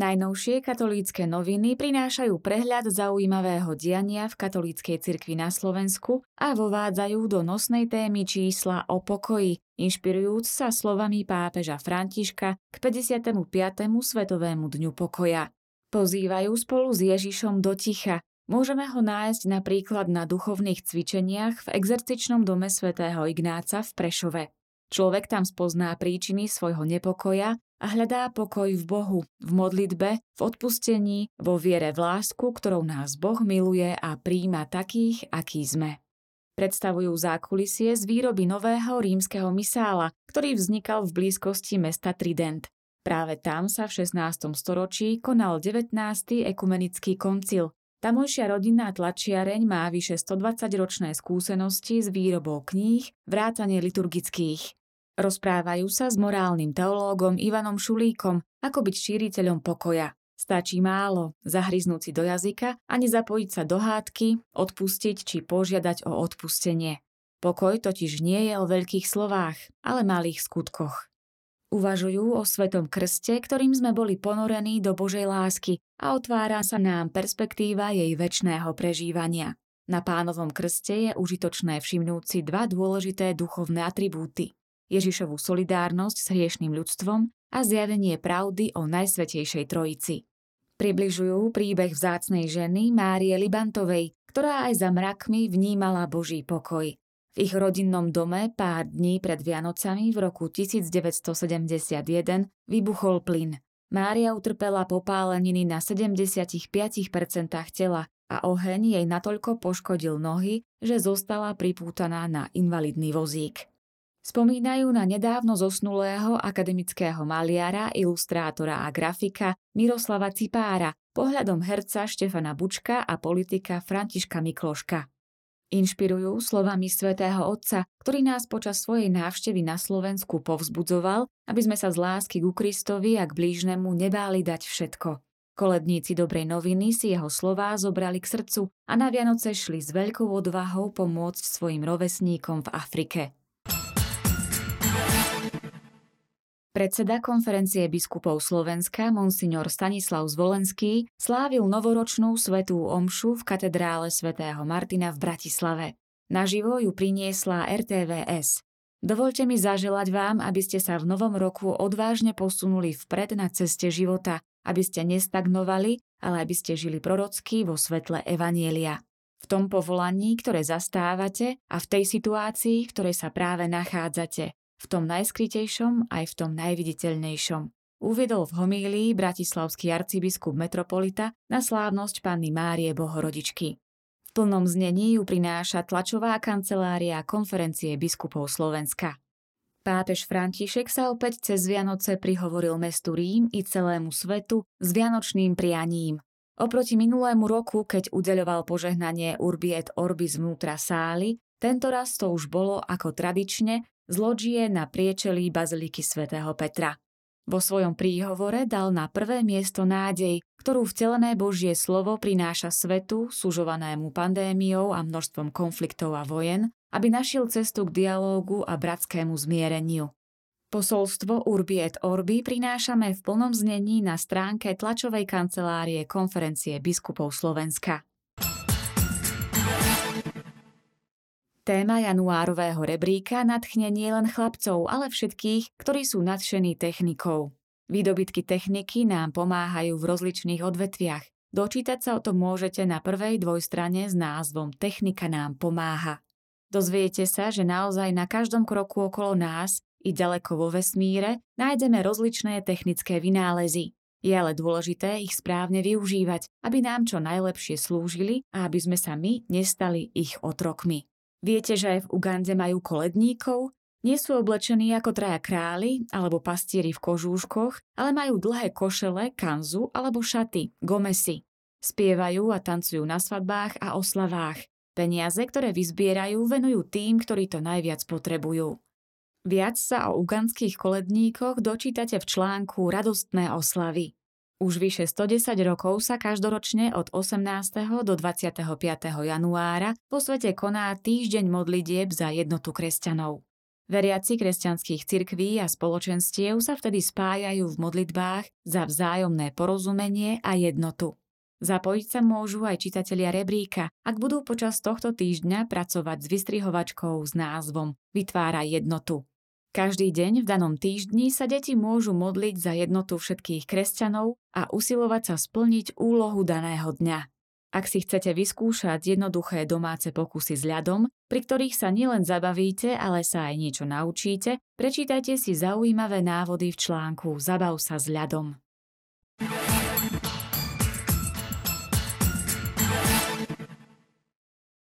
Najnovšie katolícke noviny prinášajú prehľad zaujímavého diania v katolíckej cirkvi na Slovensku a vovádzajú do nosnej témy čísla o pokoji, inšpirujúc sa slovami pápeža Františka k 55. Svetovému dňu pokoja. Pozývajú spolu s Ježišom do ticha. Môžeme ho nájsť napríklad na duchovných cvičeniach v exercičnom dome svätého Ignáca v Prešove. Človek tam spozná príčiny svojho nepokoja a hľadá pokoj v Bohu, v modlitbe, v odpustení, vo viere v lásku, ktorou nás Boh miluje a príjma takých, akí sme. Predstavujú zákulisie z výroby nového rímskeho misála, ktorý vznikal v blízkosti mesta Trident. Práve tam sa v 16. storočí konal 19. ekumenický koncil. Tamojšia rodinná tlačiareň má vyše 120-ročné skúsenosti s výrobou kníh, vrátane liturgických. Rozprávajú sa s morálnym teológom Ivanom Šulíkom, ako byť šíriteľom pokoja. Stačí málo, zahryznúť si do jazyka a nezapojiť sa do hádky, odpustiť či požiadať o odpustenie. Pokoj totiž nie je o veľkých slovách, ale malých skutkoch. Uvažujú o svetom krste, ktorým sme boli ponorení do Božej lásky a otvára sa nám perspektíva jej väčšného prežívania. Na pánovom krste je užitočné všimnúť si dva dôležité duchovné atribúty. Ježišovú solidárnosť s hriešným ľudstvom a zjavenie pravdy o Najsvetejšej Trojici. Približujú príbeh vzácnej ženy Márie Libantovej, ktorá aj za mrakmi vnímala Boží pokoj. V ich rodinnom dome pár dní pred Vianocami v roku 1971 vybuchol plyn. Mária utrpela popáleniny na 75% tela a oheň jej natoľko poškodil nohy, že zostala pripútaná na invalidný vozík. Spomínajú na nedávno zosnulého akademického maliara, ilustrátora a grafika Miroslava Cipára, pohľadom herca Štefana Bučka a politika Františka Mikloška. Inšpirujú slovami svätého Otca, ktorý nás počas svojej návštevy na Slovensku povzbudzoval, aby sme sa z lásky ku Kristovi a k blížnemu nebáli dať všetko. Koledníci dobrej noviny si jeho slová zobrali k srdcu a na Vianoce šli s veľkou odvahou pomôcť svojim rovesníkom v Afrike. Predseda konferencie biskupov Slovenska, monsignor Stanislav Zvolenský, slávil novoročnú svetú omšu v katedrále svätého Martina v Bratislave. Naživo ju priniesla RTVS. Dovolte mi zaželať vám, aby ste sa v novom roku odvážne posunuli vpred na ceste života, aby ste nestagnovali, ale aby ste žili prorocky vo svetle Evanielia. V tom povolaní, ktoré zastávate a v tej situácii, v ktorej sa práve nachádzate v tom najskrytejšom aj v tom najviditeľnejšom. Uviedol v homílii bratislavský arcibiskup metropolita na slávnosť Panny Márie Bohorodičky. V plnom znení ju prináša tlačová kancelária konferencie biskupov Slovenska. Pápež František sa opäť cez Vianoce prihovoril mestu Rím i celému svetu s vianočným prianím. Oproti minulému roku, keď udeľoval požehnanie Urbi et Orbi vnútra sály, tento raz to už bolo ako tradične zložie na priečelí Baziliky svätého Petra. Vo svojom príhovore dal na prvé miesto nádej, ktorú vtelené Božie slovo prináša svetu, sužovanému pandémiou a množstvom konfliktov a vojen, aby našiel cestu k dialógu a bratskému zmiereniu. Posolstvo Urbi et Orbi prinášame v plnom znení na stránke tlačovej kancelárie konferencie biskupov Slovenska. Téma januárového rebríka nadchne nielen chlapcov, ale všetkých, ktorí sú nadšení technikou. Výdobytky techniky nám pomáhajú v rozličných odvetviach. Dočítať sa o tom môžete na prvej dvojstrane s názvom Technika nám pomáha. Dozviete sa, že naozaj na každom kroku okolo nás i ďaleko vo vesmíre nájdeme rozličné technické vynálezy. Je ale dôležité ich správne využívať, aby nám čo najlepšie slúžili a aby sme sa my nestali ich otrokmi. Viete, že aj v Ugande majú koledníkov? Nie sú oblečení ako traja králi alebo pastieri v kožúškoch, ale majú dlhé košele, kanzu alebo šaty, gomesy. Spievajú a tancujú na svadbách a oslavách. Peniaze, ktoré vyzbierajú, venujú tým, ktorí to najviac potrebujú. Viac sa o ugandských koledníkoch dočítate v článku Radostné oslavy. Už vyše 110 rokov sa každoročne od 18. do 25. januára vo svete koná týždeň modlitieb za jednotu kresťanov. Veriaci kresťanských cirkví a spoločenstiev sa vtedy spájajú v modlitbách za vzájomné porozumenie a jednotu. Zapojiť sa môžu aj čitatelia rebríka, ak budú počas tohto týždňa pracovať s vystrihovačkou s názvom Vytvára jednotu. Každý deň v danom týždni sa deti môžu modliť za jednotu všetkých kresťanov a usilovať sa splniť úlohu daného dňa. Ak si chcete vyskúšať jednoduché domáce pokusy s ľadom, pri ktorých sa nielen zabavíte, ale sa aj niečo naučíte, prečítajte si zaujímavé návody v článku Zabav sa s ľadom.